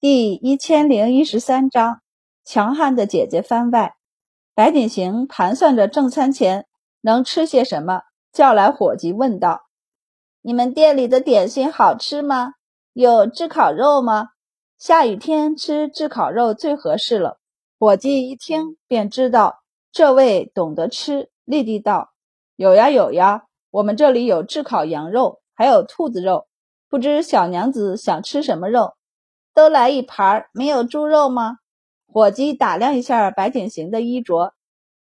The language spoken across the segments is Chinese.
第一千零一十三章，强悍的姐姐番外。白锦行盘算着正餐前能吃些什么，叫来伙计问道：“你们店里的点心好吃吗？有炙烤肉吗？下雨天吃炙烤肉最合适了。”伙计一听便知道这位懂得吃，立地道：“有呀有呀，我们这里有炙烤羊肉，还有兔子肉。不知小娘子想吃什么肉？”都来一盘，没有猪肉吗？伙计打量一下白景行的衣着，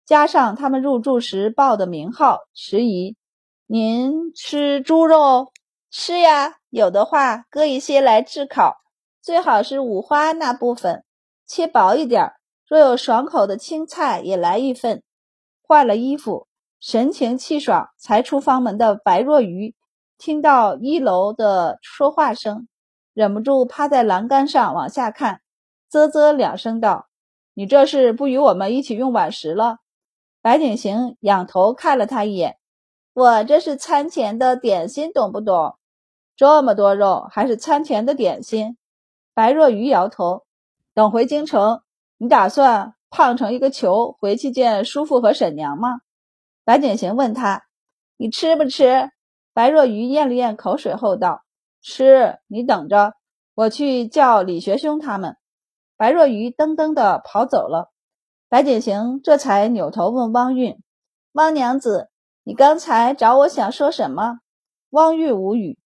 加上他们入住时报的名号，迟疑：“您吃猪肉？吃呀，有的话割一些来炙烤，最好是五花那部分，切薄一点。若有爽口的青菜，也来一份。”换了衣服，神情气爽，才出房门的白若愚听到一楼的说话声。忍不住趴在栏杆上往下看，啧啧两声道：“你这是不与我们一起用晚食了？”白景行仰头看了他一眼：“我这是餐前的点心，懂不懂？这么多肉，还是餐前的点心？”白若愚摇头：“等回京城，你打算胖成一个球回去见叔父和婶娘吗？”白景行问他：“你吃不吃？”白若愚咽了咽口水后道。吃，你等着，我去叫李学兄他们。白若愚噔噔的跑走了。白景行这才扭头问汪韵：“汪娘子，你刚才找我想说什么？”汪韵无语，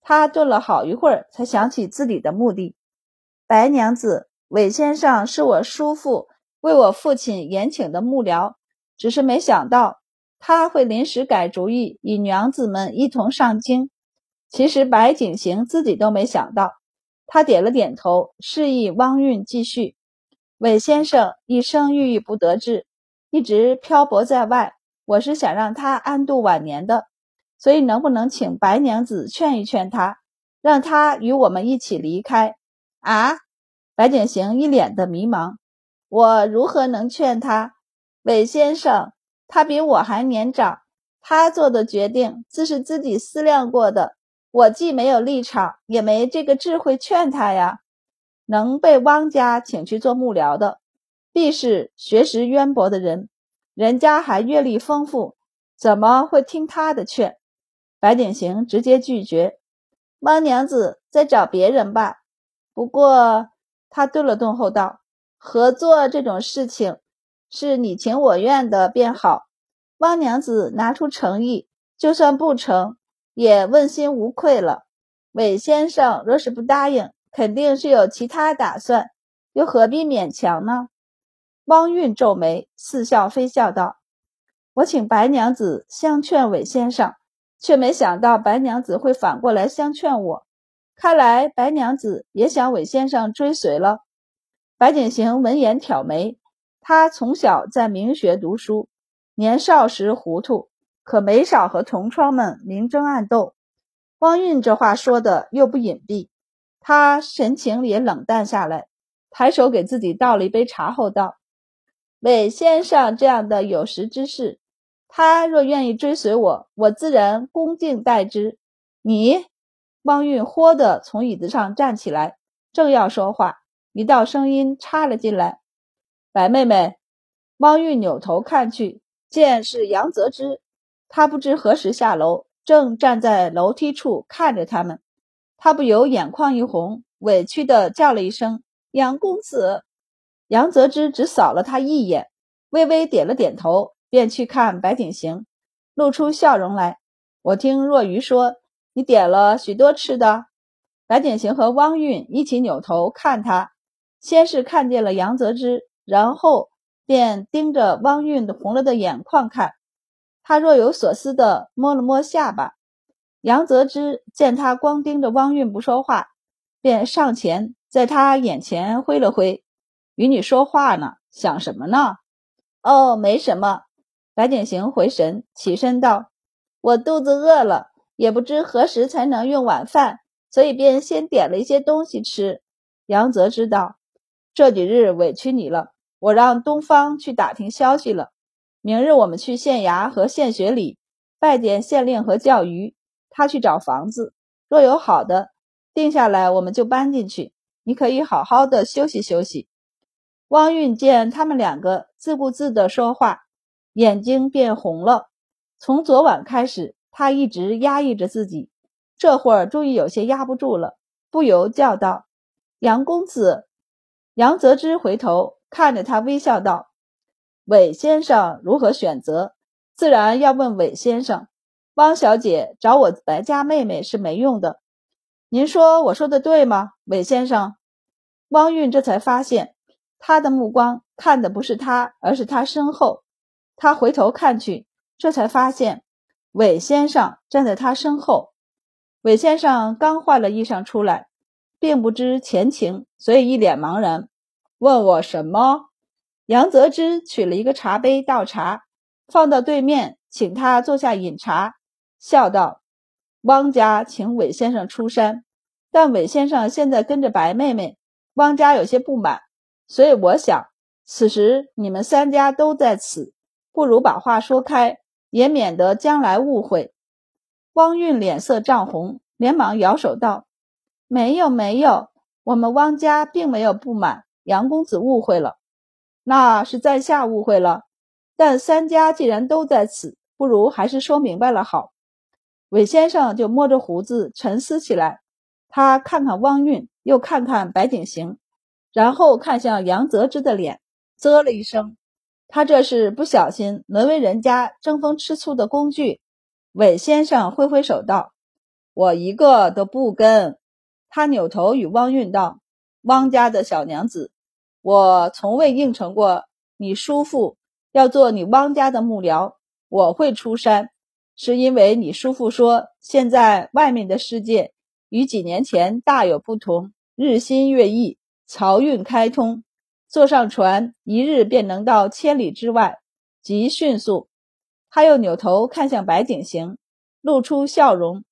他顿了好一会儿，才想起自己的目的。白娘子，韦先生是我叔父为我父亲延请的幕僚，只是没想到他会临时改主意，与娘子们一同上京。其实白景行自己都没想到，他点了点头，示意汪韵继续。韦先生一生郁郁不得志，一直漂泊在外，我是想让他安度晚年的，所以能不能请白娘子劝一劝他，让他与我们一起离开？啊！白景行一脸的迷茫，我如何能劝他？韦先生，他比我还年长，他做的决定自是自己思量过的。我既没有立场，也没这个智慧劝他呀。能被汪家请去做幕僚的，必是学识渊博的人，人家还阅历丰富，怎么会听他的劝？白景行直接拒绝。汪娘子再找别人吧。不过他顿了顿后道：“合作这种事情，是你情我愿的便好。汪娘子拿出诚意，就算不成。”也问心无愧了。韦先生若是不答应，肯定是有其他打算，又何必勉强呢？汪韵皱眉，似笑非笑道：“我请白娘子相劝韦先生，却没想到白娘子会反过来相劝我。看来白娘子也想韦先生追随了。”白景行闻言挑眉，他从小在明学读书，年少时糊涂。可没少和同窗们明争暗斗。汪韵这话说的又不隐蔽，他神情也冷淡下来，抬手给自己倒了一杯茶后道：“韦先生这样的有识之士，他若愿意追随我，我自然恭敬待之。你，汪韵豁地从椅子上站起来，正要说话，一道声音插了进来：“白妹妹。”汪韵扭头看去，见是杨泽之。他不知何时下楼，正站在楼梯处看着他们，他不由眼眶一红，委屈的叫了一声：“杨公子。”杨泽之只扫了他一眼，微微点了点头，便去看白景行，露出笑容来。我听若愚说，你点了许多吃的。白景行和汪韵一起扭头看他，先是看见了杨泽之，然后便盯着汪韵红了的眼眶看。他若有所思地摸了摸下巴，杨泽之见他光盯着汪韵不说话，便上前在他眼前挥了挥：“与你说话呢，想什么呢？”“哦，没什么。”白景行回神，起身道：“我肚子饿了，也不知何时才能用晚饭，所以便先点了一些东西吃。”杨泽知道这几日委屈你了，我让东方去打听消息了。明日我们去县衙和县学里拜见县令和教谕，他去找房子，若有好的定下来，我们就搬进去。你可以好好的休息休息。”汪运见他们两个自顾自的说话，眼睛变红了。从昨晚开始，他一直压抑着自己，这会儿终于有些压不住了，不由叫道：“杨公子！”杨泽之回头看着他，微笑道：“韦先生如何选择？自然要问韦先生。汪小姐找我白家妹妹是没用的。您说我说的对吗，韦先生？”汪运这才发现，他的目光看的不是他，而是他身后。他回头看去，这才发现韦先生站在他身后。韦先生刚换了衣裳出来。并不知前情，所以一脸茫然，问我什么？杨泽之取了一个茶杯倒茶，放到对面，请他坐下饮茶，笑道：“汪家请韦先生出山，但韦先生现在跟着白妹妹，汪家有些不满，所以我想，此时你们三家都在此，不如把话说开，也免得将来误会。”汪运脸色涨红，连忙摇手道。没有没有，我们汪家并没有不满，杨公子误会了，那是在下误会了。但三家既然都在此，不如还是说明白了好。韦先生就摸着胡子沉思起来，他看看汪运，又看看白景行，然后看向杨泽之的脸，啧了一声。他这是不小心沦为人家争风吃醋的工具。韦先生挥挥手道：“我一个都不跟。”他扭头与汪运道：“汪家的小娘子，我从未应承过你叔父要做你汪家的幕僚。我会出山，是因为你叔父说，现在外面的世界与几年前大有不同，日新月异，漕运开通，坐上船一日便能到千里之外，极迅速。”他又扭头看向白景行，露出笑容：“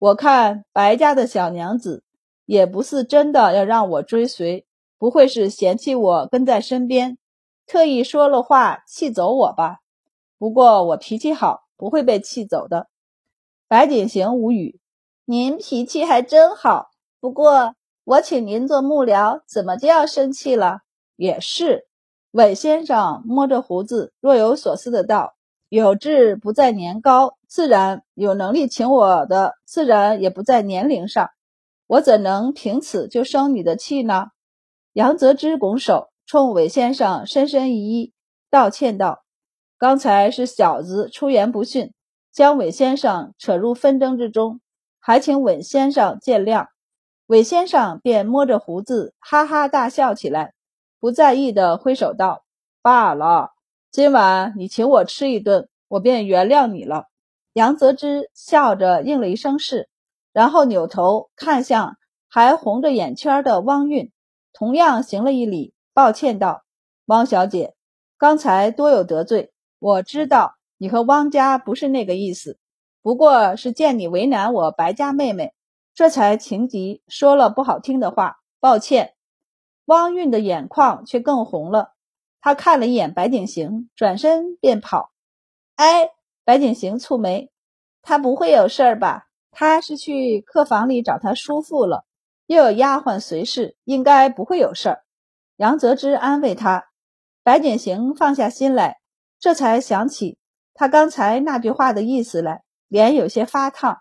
我看白家的小娘子。”也不是真的要让我追随，不会是嫌弃我跟在身边，特意说了话气走我吧？不过我脾气好，不会被气走的。白景行无语，您脾气还真好。不过我请您做幕僚，怎么就要生气了？也是，韦先生摸着胡子，若有所思的道：“有志不在年高，自然有能力请我的，自然也不在年龄上。”我怎能凭此就生你的气呢？杨泽之拱手冲韦先生深深一揖，道歉道：“刚才是小子出言不逊，将韦先生扯入纷争之中，还请韦先生见谅。”韦先生便摸着胡子哈哈大笑起来，不在意的挥手道：“罢了，今晚你请我吃一顿，我便原谅你了。”杨泽之笑着应了一声是。然后扭头看向还红着眼圈的汪运，同样行了一礼，抱歉道：“汪小姐，刚才多有得罪。我知道你和汪家不是那个意思，不过是见你为难我白家妹妹，这才情急说了不好听的话，抱歉。”汪韵的眼眶却更红了，她看了一眼白景行，转身便跑。哎，白景行蹙眉，他不会有事儿吧？他是去客房里找他叔父了，又有丫鬟随侍，应该不会有事儿。杨泽之安慰他，白景行放下心来，这才想起他刚才那句话的意思来，脸有些发烫。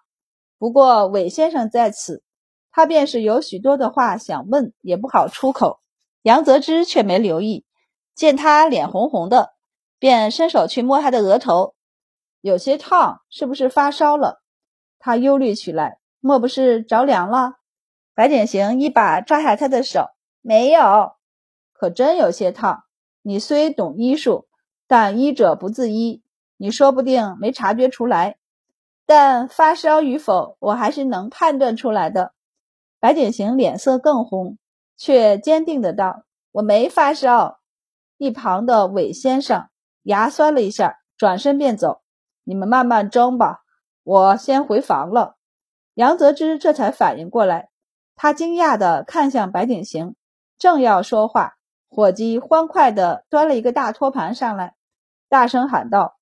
不过韦先生在此，他便是有许多的话想问，也不好出口。杨泽之却没留意，见他脸红红的，便伸手去摸他的额头，有些烫，是不是发烧了？他忧虑起来，莫不是着凉了？白典行一把抓下他的手，没有，可真有些烫。你虽懂医术，但医者不自医，你说不定没察觉出来。但发烧与否，我还是能判断出来的。白典行脸色更红，却坚定的道：“我没发烧。”一旁的韦先生牙酸了一下，转身便走。你们慢慢蒸吧。我先回房了。杨泽之这才反应过来，他惊讶地看向白景行，正要说话，伙计欢快地端了一个大托盘上来，大声喊道：“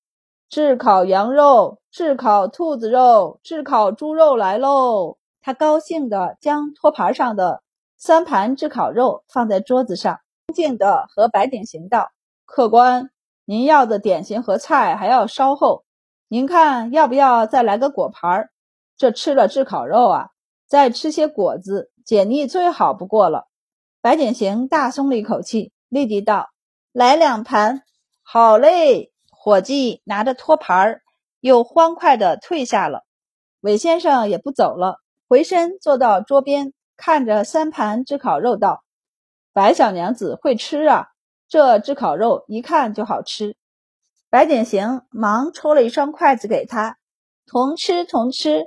炙烤羊肉，炙烤兔子肉，炙烤猪肉来喽！”他高兴地将托盘上的三盘炙烤肉放在桌子上，恭敬地和白景行道：“客官，您要的点心和菜还要稍后，您看要不要再来个果盘？这吃了炙烤肉啊，再吃些果子，解腻最好不过了。”白景行大松了一口气，立即道：“来两盘。”好嘞，伙计拿着托盘儿，又欢快地退下了。韦先生也不走了，回身坐到桌边。看着三盘炙烤肉，道：“白小娘子会吃啊，这炙烤肉一看就好吃。”白景行忙抽了一双筷子给他，同吃同吃。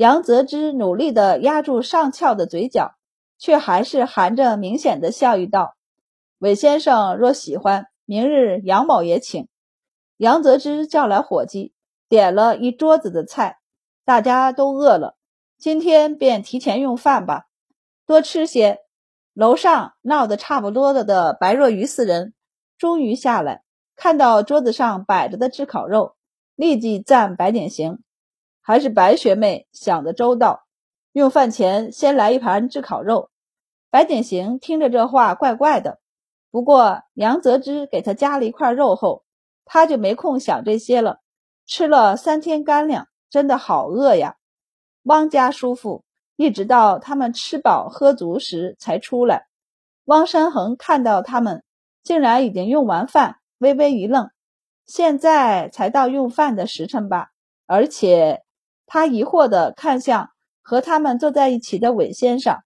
杨泽之努力地压住上翘的嘴角，却还是含着明显的笑意道：“韦先生若喜欢，明日杨某也请。”杨泽之叫来伙计，点了一桌子的菜，大家都饿了，今天便提前用饭吧。多吃些。楼上闹得差不多了的白若愚四人终于下来，看到桌子上摆着的炙烤肉，立即赞白点行，还是白学妹想的周到。用饭前先来一盘炙烤肉。白景行听着这话怪怪的，不过杨泽之给他加了一块肉后，他就没空想这些了。吃了三天干粮，真的好饿呀。汪家叔父。一直到他们吃饱喝足时才出来。汪山恒看到他们竟然已经用完饭，微微一愣。现在才到用饭的时辰吧？而且他疑惑地看向和他们坐在一起的韦先生。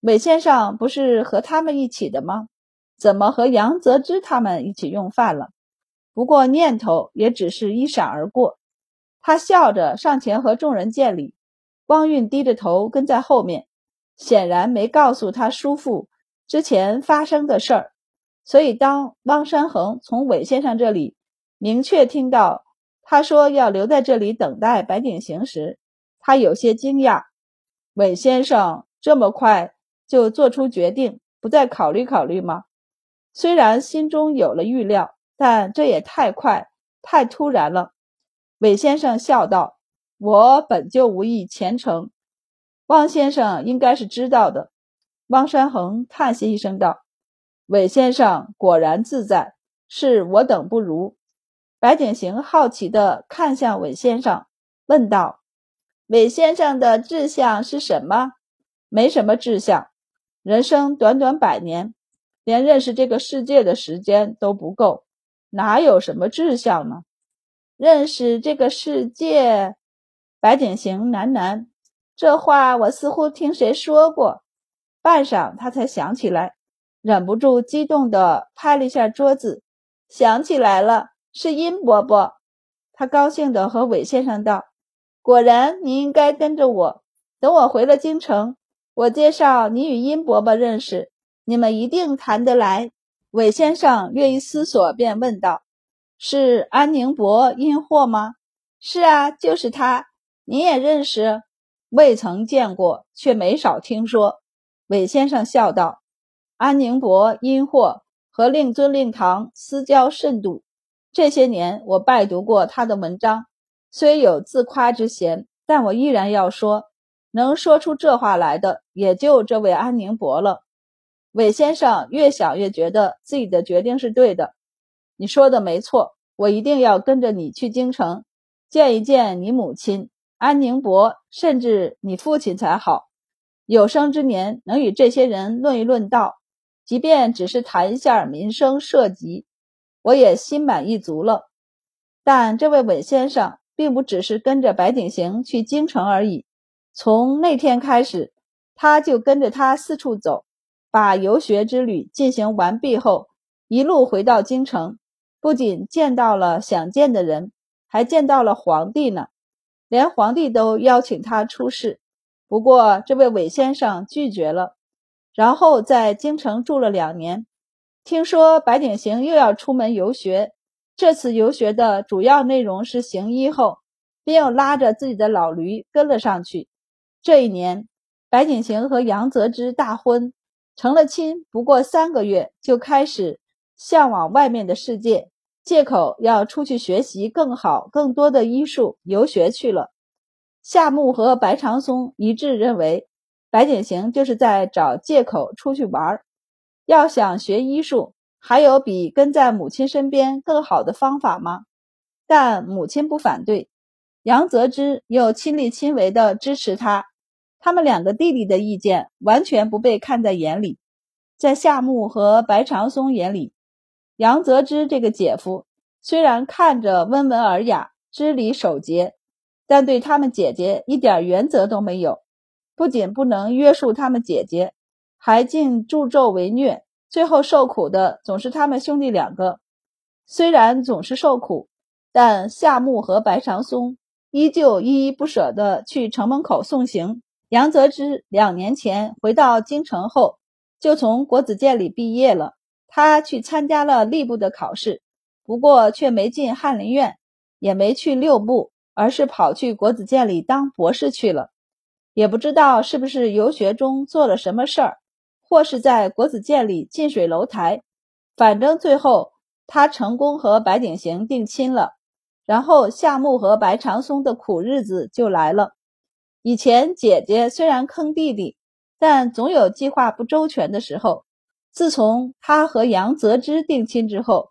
韦先生不是和他们一起的吗？怎么和杨泽之他们一起用饭了？不过念头也只是一闪而过。他笑着上前和众人见礼。汪运低着头跟在后面，显然没告诉他叔父之前发生的事儿。所以当汪山恒从韦先生这里明确听到他说要留在这里等待白景行时，他有些惊讶。韦先生这么快就做出决定，不再考虑考虑吗？虽然心中有了预料，但这也太快、太突然了。韦先生笑道。我本就无意前程，汪先生应该是知道的。汪山恒叹息一声道：“韦先生果然自在，是我等不如。”白景行好奇地看向韦先生，问道：“韦先生的志向是什么？”“没什么志向，人生短短百年，连认识这个世界的时间都不够，哪有什么志向呢？认识这个世界。”白景行喃喃：“这话我似乎听谁说过。”半晌，他才想起来，忍不住激动地拍了一下桌子，想起来了，是殷伯伯。他高兴地和韦先生道：“果然，你应该跟着我。等我回了京城，我介绍你与殷伯伯认识，你们一定谈得来。”韦先生略一思索，便问道：“是安宁伯殷霍吗？”“是啊，就是他。”你也认识？未曾见过，却没少听说。韦先生笑道：“安宁伯因祸和令尊、令堂私交甚笃，这些年我拜读过他的文章，虽有自夸之嫌，但我依然要说，能说出这话来的，也就这位安宁伯了。”韦先生越想越觉得自己的决定是对的。你说的没错，我一定要跟着你去京城，见一见你母亲。安宁伯，甚至你父亲才好，有生之年能与这些人论一论道，即便只是谈一下民生社稷，我也心满意足了。但这位韦先生并不只是跟着白景行去京城而已，从那天开始，他就跟着他四处走，把游学之旅进行完毕后，一路回到京城，不仅见到了想见的人，还见到了皇帝呢。连皇帝都邀请他出仕，不过这位韦先生拒绝了。然后在京城住了两年，听说白景行又要出门游学，这次游学的主要内容是行医后，便又拉着自己的老驴跟了上去。这一年，白景行和杨泽之大婚，成了亲。不过三个月，就开始向往外面的世界。借口要出去学习更好、更多的医术，游学去了。夏木和白长松一致认为，白景行就是在找借口出去玩儿。要想学医术，还有比跟在母亲身边更好的方法吗？但母亲不反对，杨泽之又亲力亲为地支持他。他们两个弟弟的意见完全不被看在眼里。在夏木和白长松眼里，杨泽之这个姐夫虽然看着温文尔雅、知礼守节，但对他们姐姐一点原则都没有。不仅不能约束他们姐姐，还竟助纣为虐。最后受苦的总是他们兄弟两个。虽然总是受苦。但夏木和白长松依旧依依不舍地去城门口送行。杨泽之两年前回到京城后，就从国子监里毕业了。他去参加了吏部的考试，不过却没进翰林院，也没去六部，而是跑去国子监里当博士去了。也不知道是不是游学中做了什么事儿，或是在国子监里近水楼台，反正最后他成功和白景行定亲了。然后夏木和白长松的苦日子就来了。以前姐姐虽然坑弟弟，但总有计划不周全的时候。自从他和杨泽之定亲之后，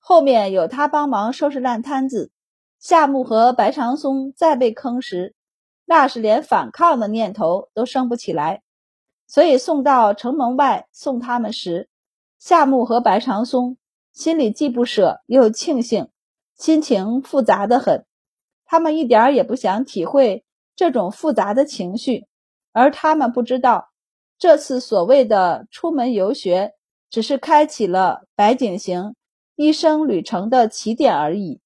后面有他帮忙收拾烂摊子，夏木和白长松再被坑时，那是连反抗的念头都生不起来。所以送到城门外送他们时，夏木和白长松心里既不舍又庆幸。心情复杂的很，他们一点儿也不想体会这种复杂的情绪，而他们不知道，这次所谓的出门游学，只是开启了白景行一生旅程的起点而已。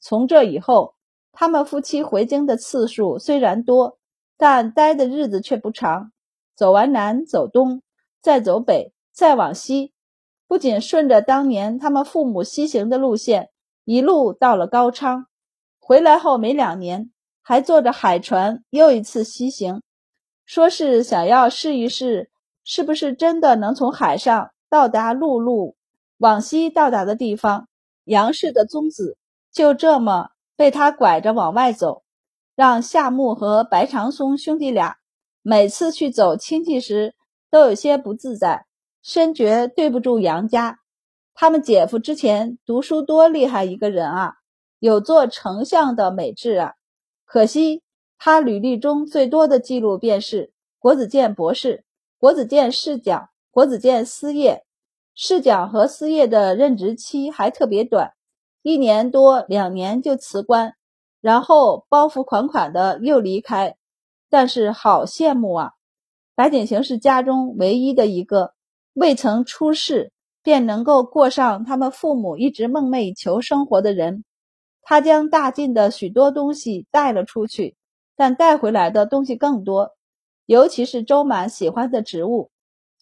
从这以后，他们夫妻回京的次数虽然多，但待的日子却不长。走完南，走东，再走北，再往西，不仅顺着当年他们父母西行的路线。一路到了高昌，回来后没两年，还坐着海船又一次西行，说是想要试一试，是不是真的能从海上到达陆路往西到达的地方。杨氏的宗子就这么被他拐着往外走，让夏木和白长松兄弟俩每次去走亲戚时都有些不自在，深觉对不住杨家。他们姐夫之前读书多厉害一个人啊，有做丞相的美志啊。可惜他履历中最多的记录便是国子监博士、国子监侍讲、国子监司业。侍讲和司业的任职期还特别短，一年多两年就辞官，然后包袱款款的又离开。但是好羡慕啊！白景行是家中唯一的一个未曾出世。便能够过上他们父母一直梦寐以求生活的人。他将大晋的许多东西带了出去，但带回来的东西更多，尤其是周满喜欢的植物。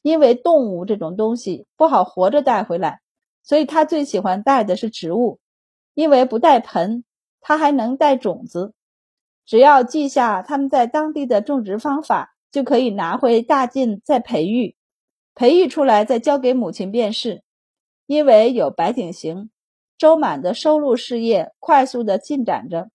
因为动物这种东西不好活着带回来，所以他最喜欢带的是植物。因为不带盆，他还能带种子。只要记下他们在当地的种植方法，就可以拿回大晋再培育。培育出来再交给母亲便是。因为有白景行，周满的收入事业快速的进展着。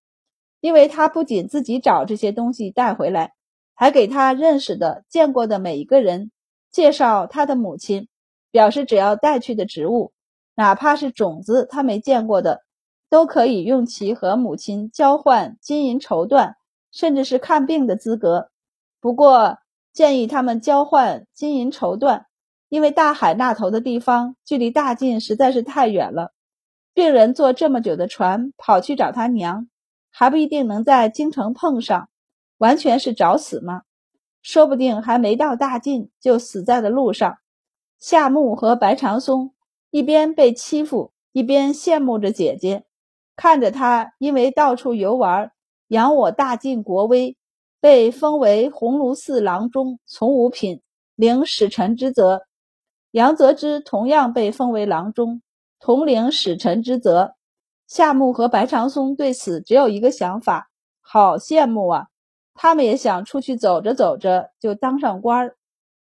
因为他不仅自己找这些东西带回来，还给他认识的、见过的每一个人介绍他的母亲，表示只要带去的植物，哪怕是种子他没见过的，都可以用其和母亲交换金银绸缎，甚至是看病的资格。不过建议他们交换金银绸缎。因为大海那头的地方距离大晋实在是太远了，病人坐这么久的船跑去找他娘，还不一定能在京城碰上，完全是找死吗？说不定还没到大晋就死在了路上。夏木和白长松一边被欺负，一边羡慕着姐姐，看着他因为到处游玩，扬我大晋国威，被封为鸿胪寺郎中，从五品，领使臣之责。杨泽之同样被封为郎中，统领使臣之责。夏目和白长松对此只有一个想法：好羡慕啊！他们也想出去走着走着就当上官儿。